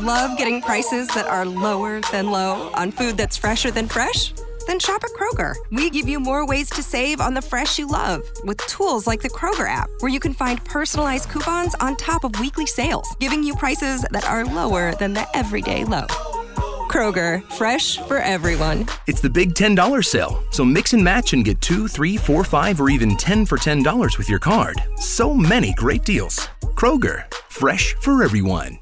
Love getting prices that are lower than low on food that's fresher than fresh? Then shop at Kroger. We give you more ways to save on the fresh you love with tools like the Kroger app, where you can find personalized coupons on top of weekly sales, giving you prices that are lower than the everyday low. Kroger, fresh for everyone. It's the big $10 sale, so mix and match and get two, three, four, five, or even 10 for $10 with your card. So many great deals. Kroger, fresh for everyone.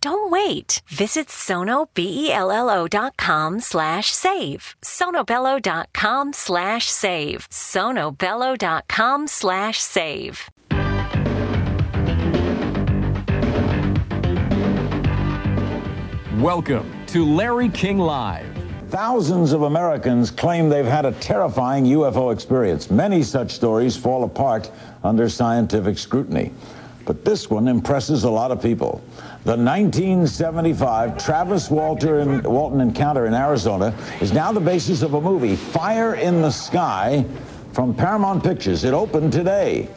Don't wait. Visit sonobello.com slash save. sonobello.com slash save. sonobello.com slash save. Welcome to Larry King Live. Thousands of Americans claim they've had a terrifying UFO experience. Many such stories fall apart under scientific scrutiny. But this one impresses a lot of people. The 1975 Travis Walter and Walton encounter in Arizona is now the basis of a movie, Fire in the Sky, from Paramount Pictures. It opened today.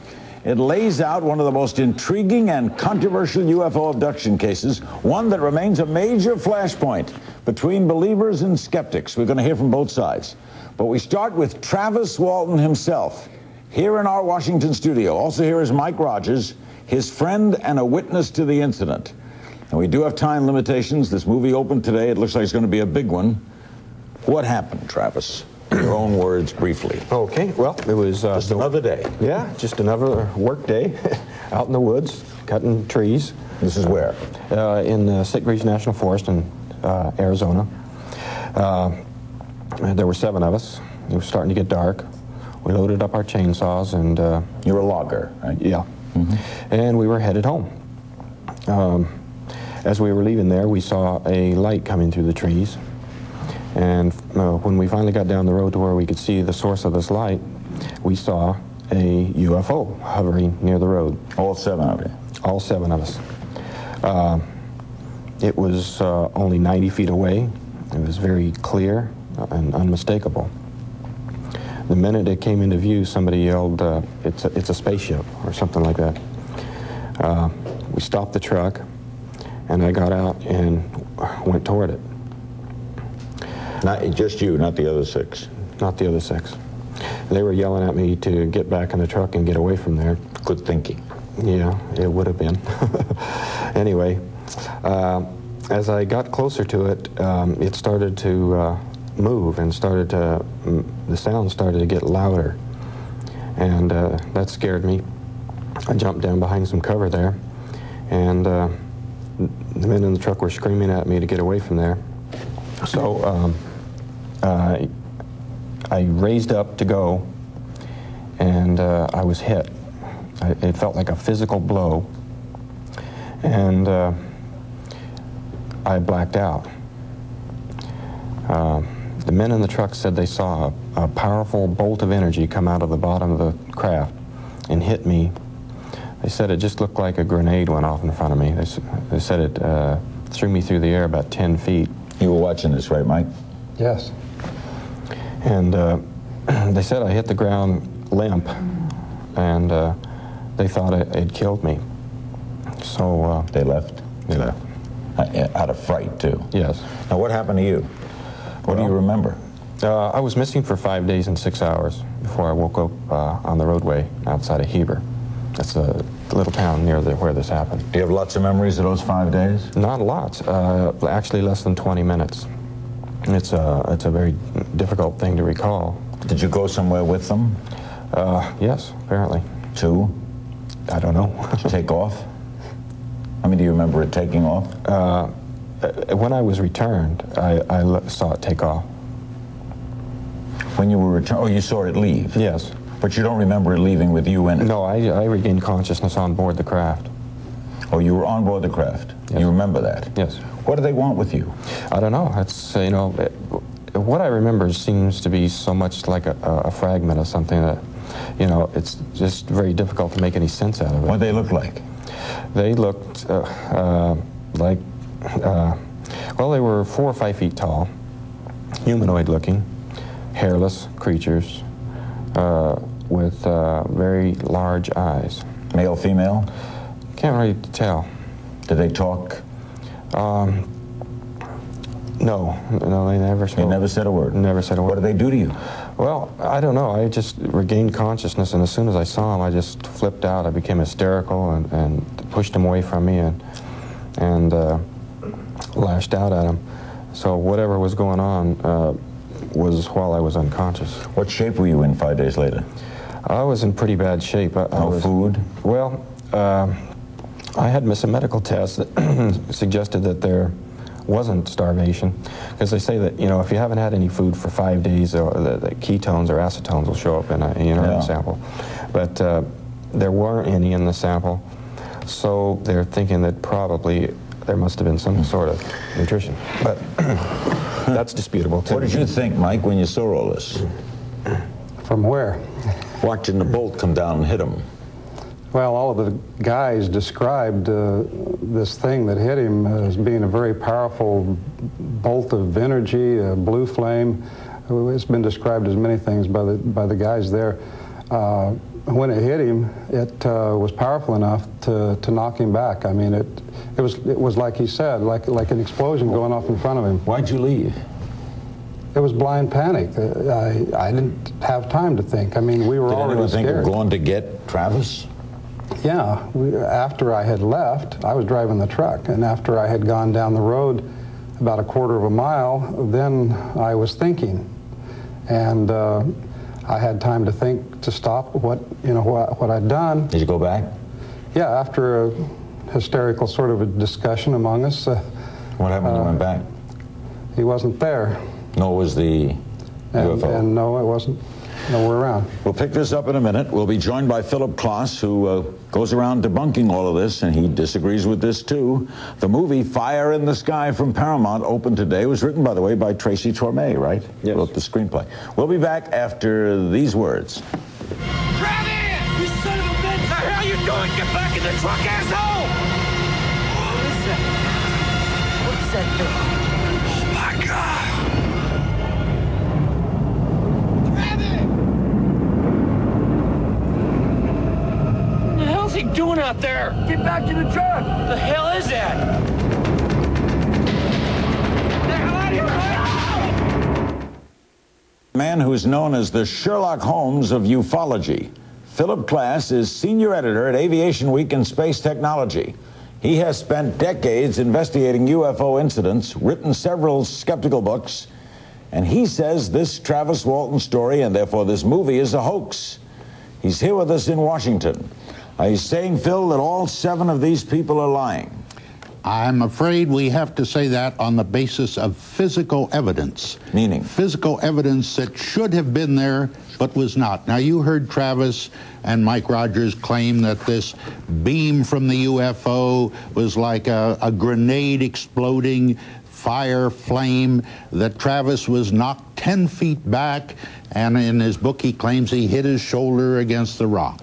It lays out one of the most intriguing and controversial UFO abduction cases, one that remains a major flashpoint between believers and skeptics. We're going to hear from both sides. But we start with Travis Walton himself here in our Washington studio. Also, here is Mike Rogers, his friend and a witness to the incident. And we do have time limitations. This movie opened today. It looks like it's going to be a big one. What happened, Travis? Your own words, briefly. Okay, well, it was uh, Just another day. Yeah, just another work day out in the woods, cutting trees. This is where? Uh, in uh, Sitgreaves National Forest in uh, Arizona. Uh, there were seven of us. It was starting to get dark. We loaded up our chainsaws and. Uh, You're a logger, right? Yeah. And we were headed home. Um, as we were leaving there, we saw a light coming through the trees. And uh, when we finally got down the road to where we could see the source of this light, we saw a UFO hovering near the road. All seven of you? All seven of us. Uh, it was uh, only 90 feet away. It was very clear and unmistakable. The minute it came into view, somebody yelled, uh, it's, a, it's a spaceship, or something like that. Uh, we stopped the truck, and I got out and went toward it. Not just you, not the other six. Not the other six. They were yelling at me to get back in the truck and get away from there. Good thinking. Yeah, it would have been. anyway, uh, as I got closer to it, um, it started to uh, move and started to, the sound started to get louder. And uh, that scared me. I jumped down behind some cover there, and uh, the men in the truck were screaming at me to get away from there. So um, uh, I raised up to go, and uh, I was hit. I, it felt like a physical blow, and uh, I blacked out. The men in the truck said they saw a, a powerful bolt of energy come out of the bottom of the craft and hit me. They said it just looked like a grenade went off in front of me. They, they said it uh, threw me through the air about 10 feet. You were watching this, right, Mike? Yes. And uh, they said I hit the ground limp, and uh, they thought it had killed me. So uh, They left? they left. Uh, Out of fright, too. Yes. Now, what happened to you? What do you remember? Uh, I was missing for five days and six hours before I woke up uh, on the roadway outside of Heber. That's a little town near the, where this happened. Do you have lots of memories of those five days? Not lots, uh, actually less than 20 minutes. It's a, it's a very difficult thing to recall. Did you go somewhere with them? Uh, yes, apparently. Two? I don't know. Take off? I mean, do you remember it taking off? Uh, when I was returned, I, saw it take off. When you were returned, oh, you saw it leave? Yes. But you don't remember it leaving with you in it? No, I, I regained consciousness on board the craft. Oh, you were on board the craft? Yes. You remember that? Yes. What do they want with you? I don't know. It's, uh, you know, it, what I remember seems to be so much like a, a fragment of something that, you know, it's just very difficult to make any sense out of it. What they look like? They looked uh, uh, like, uh, well, they were four or five feet tall, humanoid looking, hairless creatures uh, with uh, very large eyes. Male, female? Can't really tell. Did they talk? Um, no, no, they never spoke. They never said a word? Never said a word. What did they do to you? Well, I don't know. I just regained consciousness, and as soon as I saw him, I just flipped out. I became hysterical and, and pushed him away from me and, and uh, lashed out at him. So whatever was going on uh, was while I was unconscious. What shape were you in five days later? I was in pretty bad shape. I, I No was, food? Well, uh, I had some medical tests that suggested that there wasn't starvation, because they say that you know if you haven't had any food for five days, or the, the ketones or acetones will show up in a urine Yeah. sample, but uh, there weren't any in the sample, so they're thinking that probably there must have been some sort of nutrition, but that's disputable too. What did you think, Mike, when you saw all this? From where? Watching the bolt come down and hit him. Well, all of the guys described uh, this thing that hit him as being a very powerful bolt of energy, a blue flame. It's been described as many things by the by the guys there. Uh, when it hit him, it uh, was powerful enough to, to knock him back. I mean, it it was it was like he said, like like an explosion going off in front of him. Why'd you leave? It was blind panic. Uh, I I didn't have time to think. I mean, we were Did already anyone think scared. of going to get Travis? Yeah, we, after I had left, I was driving the truck, and after I had gone down the road about a quarter of a mile, then I was thinking, and uh, I had time to think to stop what you know what, what I'd done. Did you go back? Yeah, after a hysterical sort of a discussion among us, uh, What happened when you went back? he wasn't there, No, was the and, UFO. and no, it wasn't No, we're around. We'll pick this up in a minute. We'll be joined by Philip Klass, who uh, goes around debunking all of this, and he disagrees with this too. The movie Fire in the Sky from Paramount opened today. It was written, by the way, by Tracy Torme, right? Yes. Wrote the screenplay. We'll be back after these words. Travis! You son of a bitch! The hell you doing? Get back in the truck, asshole! He out there? Get back to the truck! The hell is that? The hell out of here! man who's known as the Sherlock Holmes of ufology. Philip Klass is senior editor at Aviation Week and Space Technology. He has spent decades investigating UFO incidents, written several skeptical books, and he says this Travis Walton story and therefore this movie is a hoax. He's here with us in Washington. Uh, you saying, Phil, that all seven of these people are lying. I'm afraid we have to say that on the basis of physical evidence. Meaning? Physical evidence that should have been there but was not. Now, you heard Travis and Mike Rogers claim that this beam from the UFO was like a, a grenade exploding, fire, flame, that Travis was knocked 10 feet back, and in his book he claims he hit his shoulder against the rock.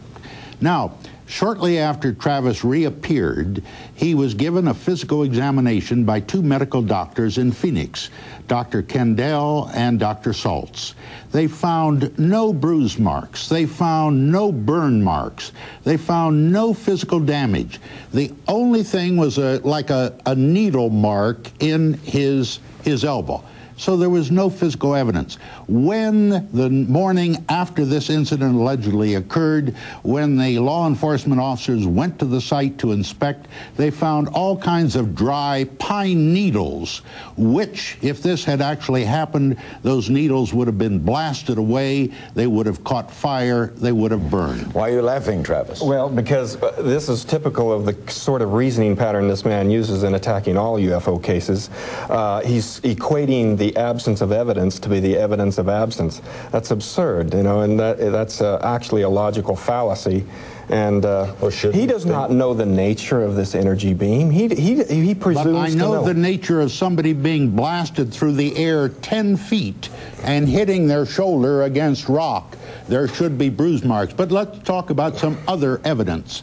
Now, shortly after Travis reappeared, he was given a physical examination by two medical doctors in Phoenix, Dr. Kandell and Dr. Saults. They found no bruise marks. They found no burn marks. They found no physical damage. The only thing was a, like a, a needle mark in his, his elbow. So there was no physical evidence. When the morning after this incident allegedly occurred, when the law enforcement officers went to the site to inspect, they found all kinds of dry pine needles, which, if this had actually happened, those needles would have been blasted away, they would have caught fire, they would have burned. Why are you laughing, Travis? Well, because uh, this is typical of the sort of reasoning pattern this man uses in attacking all UFO cases. Uh, he's equating the absence of evidence to be the evidence of absence. That's absurd, you know, and that, that's uh, actually a logical fallacy. And uh, he does not know the nature of this energy beam. He, he, he presumes But I to know, know. the nature of somebody being blasted through the air 10 feet and hitting their shoulder against rock. There should be bruise marks. But let's talk about some other evidence.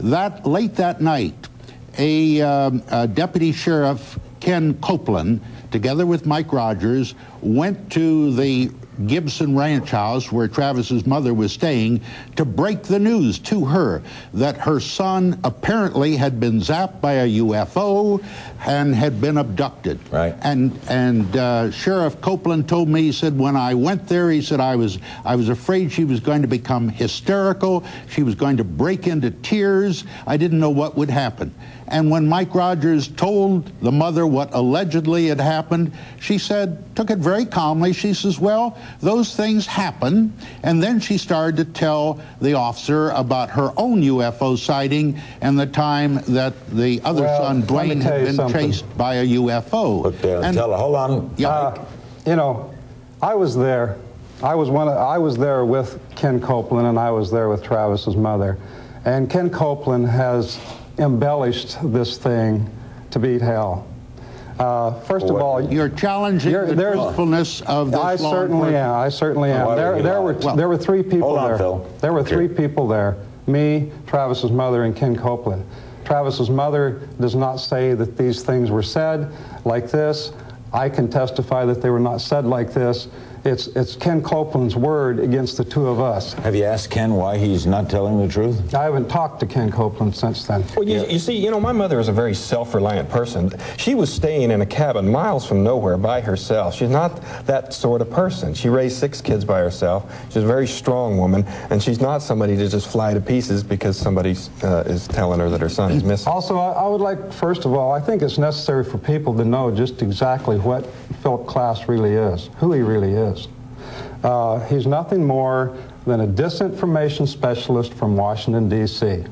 That late that night, a, um, a deputy sheriff, Ken Copeland, together with Mike Rogers, went to the Gibson Ranch house where Travis's mother was staying to break the news to her that her son apparently had been zapped by a UFO and had been abducted. Right. And and uh, Sheriff Copeland told me he said when I went there he said I was I was afraid she was going to become hysterical. She was going to break into tears. I didn't know what would happen. And when Mike Rogers told the mother what allegedly had happened, she said, took it very calmly. She says, Well, those things happen. And then she started to tell the officer about her own UFO sighting and the time that the other Well, son, let Duane, had you been something. chased by a UFO. Uh, tell her, hold on. Yeah. Uh, you know, I was there. I was one. Of, I was there with Ken Copeland, and I was there with Travis's mother. And Ken Copeland has embellished this thing to beat hell. Uh, first of all, You're challenging You're- the truthfulness of this I certainly am. I certainly am. There, there were Well, there were three people on, there. Phil. There were three people there. Me, Travis's mother, and Ken Copeland. Travis's mother does not say that these things were said like this. I can testify that they were not said like this. It's it's Ken Copeland's word against the two of us. Have you asked Ken why he's not telling the truth? I haven't talked to Ken Copeland since then. Well, you, you see, you know, my mother is a very self-reliant person. She was staying in a cabin miles from nowhere by herself. She's not that sort of person. She raised six kids by herself. She's a very strong woman, and she's not somebody to just fly to pieces because somebody uh, is telling her that her son is missing. Also, I, I would like, first of all, I think it's necessary for people to know just exactly what Philip Klass really is, who he really is. Uh, he's nothing more than a disinformation specialist from Washington, D.C.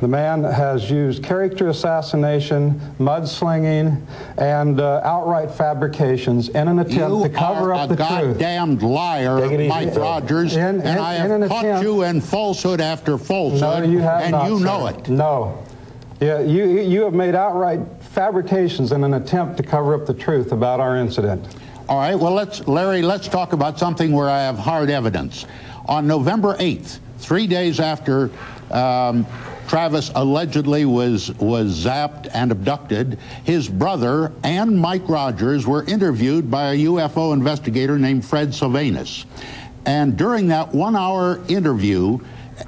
The man has used character assassination, mudslinging, and uh, outright fabrications in an attempt You to cover up a the truth. goddamned liar, Take it easy, Mike Rogers, In- and I have an caught attempt- you in falsehood after falsehood, No, you and not, you sir. know it. No. Yeah, you, you have made outright fabrications in an attempt to cover up the truth about our incident. All right, well, let's, Larry, let's talk about something where I have hard evidence. On November 8th, three days after um, Travis allegedly was, was zapped and abducted, his brother and Mike Rogers were interviewed by a UFO investigator named Fred Sylvanus. And during that one hour interview,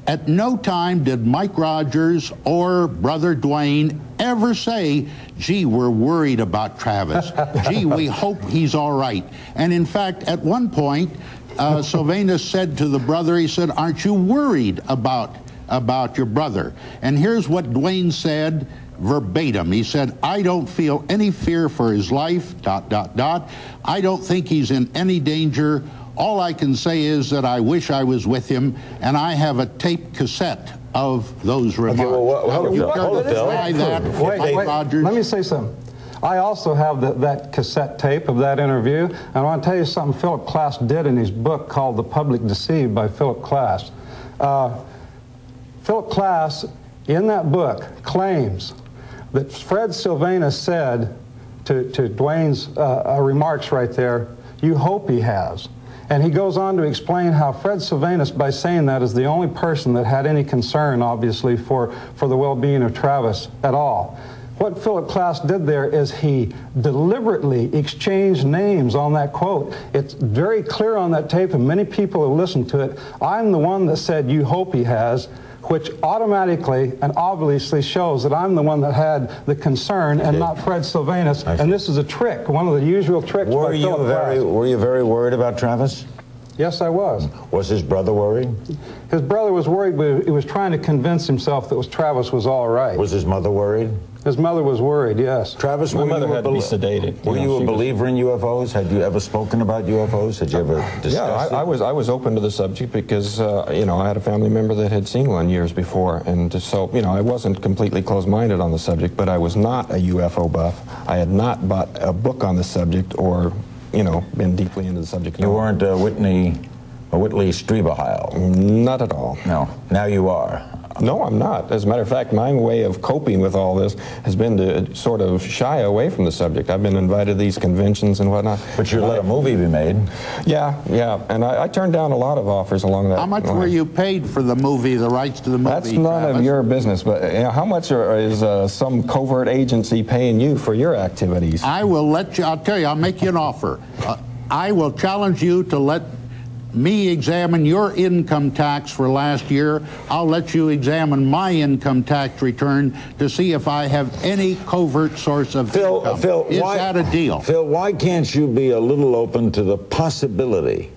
at no time did Mike Rogers or Brother Duane ever say, gee, we're worried about Travis. gee, we hope he's all right. And in fact, at one point, uh, Sylvanus said to the brother, he said, aren't you worried about, about your brother? And here's what Dwayne said verbatim. He said, I don't feel any fear for his life, dot, dot, dot. I don't think he's in any danger. All I can say is that I wish I was with him, and I have a tape cassette of those remarks. well, what- hold it, you Phil. care Hold it, Phil. that, Wait, wait, Rogers? let me say something. I also have the, that cassette tape of that interview, and I want to tell you something Philip Klass did in his book called The Public Deceived by Philip Klass. Uh, Philip Klass, in that book, claims that Fred Sylvanus said to, to Duane's uh, uh, remarks right there, you hope he has. And he goes on to explain how Fred Sylvanus, by saying that, is the only person that had any concern, obviously, for, for the well being of Travis at all. What Philip Klass did there is he deliberately exchanged names on that quote. It's very clear on that tape, and many people have listened to it. I'm the one that said, You hope he has. Which automatically and obviously shows that I'm the one that had the concern and not Fred Sylvanus. And this is a trick, one of the usual tricks Were by you Philip very Klass. Were you very worried about Travis? Yes, I was. Was his brother worried? His brother was worried, but he was trying to convince himself that was Travis was all right. Was his mother worried? His mother was worried, yes. Travis, My were mother you a had to be sedated. Were You you, a she was- believer in UFOs? Had you ever spoken about UFOs? Had you ever discussed Yeah, I, it? I was I was open to the subject because uh, you know I had a family member that had seen one years before, and so you know I wasn't completely closed-minded on the subject, but I was not a UFO buff. I had not bought a book on the subject or you know been deeply into the subject. You weren't a Whitney, a Whitley Strieberheil. Not at all. No. Now you are. No, I'm not. As a matter of fact, my way of coping with all this has been to sort of shy away from the subject. I've been invited to these conventions and whatnot. But you let a movie be made. Yeah, yeah, and I, I turned down a lot of offers along that. How much line. were you paid for the movie, the rights to the movie? That's none Travis? of your business, but you know, how much are, is uh, some covert agency paying you for your activities? I will let you, I'll tell you, I'll make you an offer. Uh, I will challenge you to let me examine your income tax for last year. I'll let you examine my income tax return to see if I have any covert source of Phil, income. Phil, Is why, that a deal? Phil, why can't you be a little open to the possibility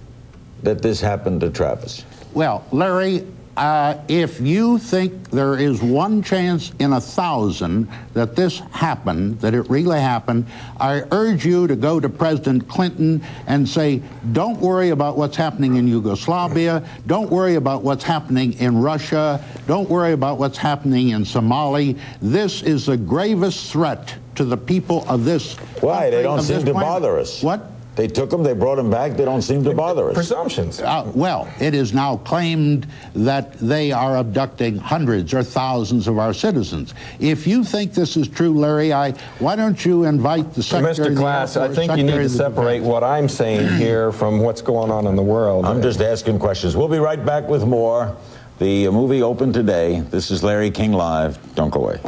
that this happened to Travis? Well, Larry, uh, if you think there is one chance in a thousand that this happened, that it really happened, I urge you to go to President Clinton and say, don't worry about what's happening in Yugoslavia, don't worry about what's happening in Russia, don't worry about what's happening in Somali. This is the gravest threat to the people of this Why? They don't seem to planet. bother us. What? They took him, they brought him back, they don't seem to bother us. Presumptions. Uh, well, it is now claimed that they are abducting hundreds or thousands of our citizens. If you think this is true, Larry, I why don't you invite the Secretary Mr. of the Klass, I Force, think you need to separate what I'm saying here from what's going on in the world. I'm just asking questions. We'll be right back with more. The movie opened today. This is Larry King Live. Don't go away.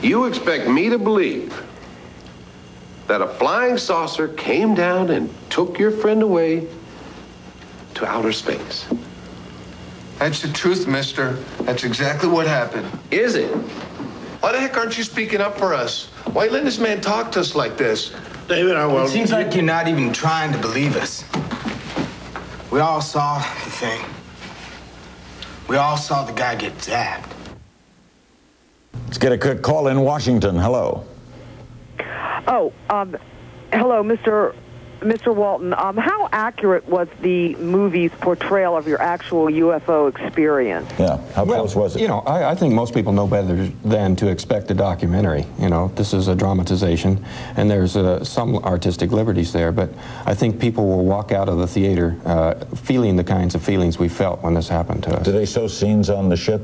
You expect me to believe that a flying saucer came down and took your friend away to outer space? That's the truth, mister. That's exactly what happened. Is it? Why the heck aren't you speaking up for us? Why let this man talk to us like this? David, I will. It seems like you're not even trying to believe us. We all saw the thing. We all saw the guy get zapped. Let's get a quick call in Washington. Hello. Oh, um, hello, Mr. Mr. Walton. Um, how accurate was the movie's portrayal of your actual UFO experience? Yeah. How well, close was it? You know, I, I think most people know better than to expect a documentary. You know, this is a dramatization, and there's uh, some artistic liberties there. But I think people will walk out of the theater uh, feeling the kinds of feelings we felt when this happened to us. Do they show scenes on the ship?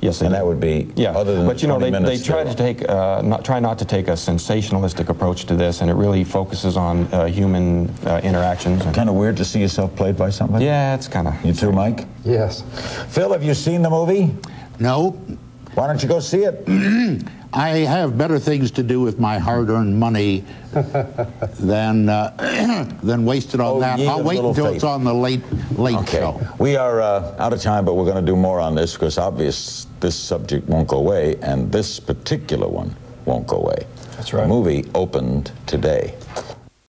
Yes, they and did. that would be Yeah, other than but the you know they, they try to take uh, not try not to take a sensationalistic approach to this, and it really focuses on uh, human uh, interactions. Kind of weird to see yourself played by somebody. yeah, it's kind of. You too, Mike? Yes. Phil, have you seen the movie? No, Why don't you go see it? I have better things to do with my hard-earned money than uh, than waste it on Oh, that. I'll wait until faith. it's on the late late Okay. show. We are uh, out of time, but we're going to do more on this because obvious this subject won't go away, and this particular one won't go away. That's right. The movie opened today.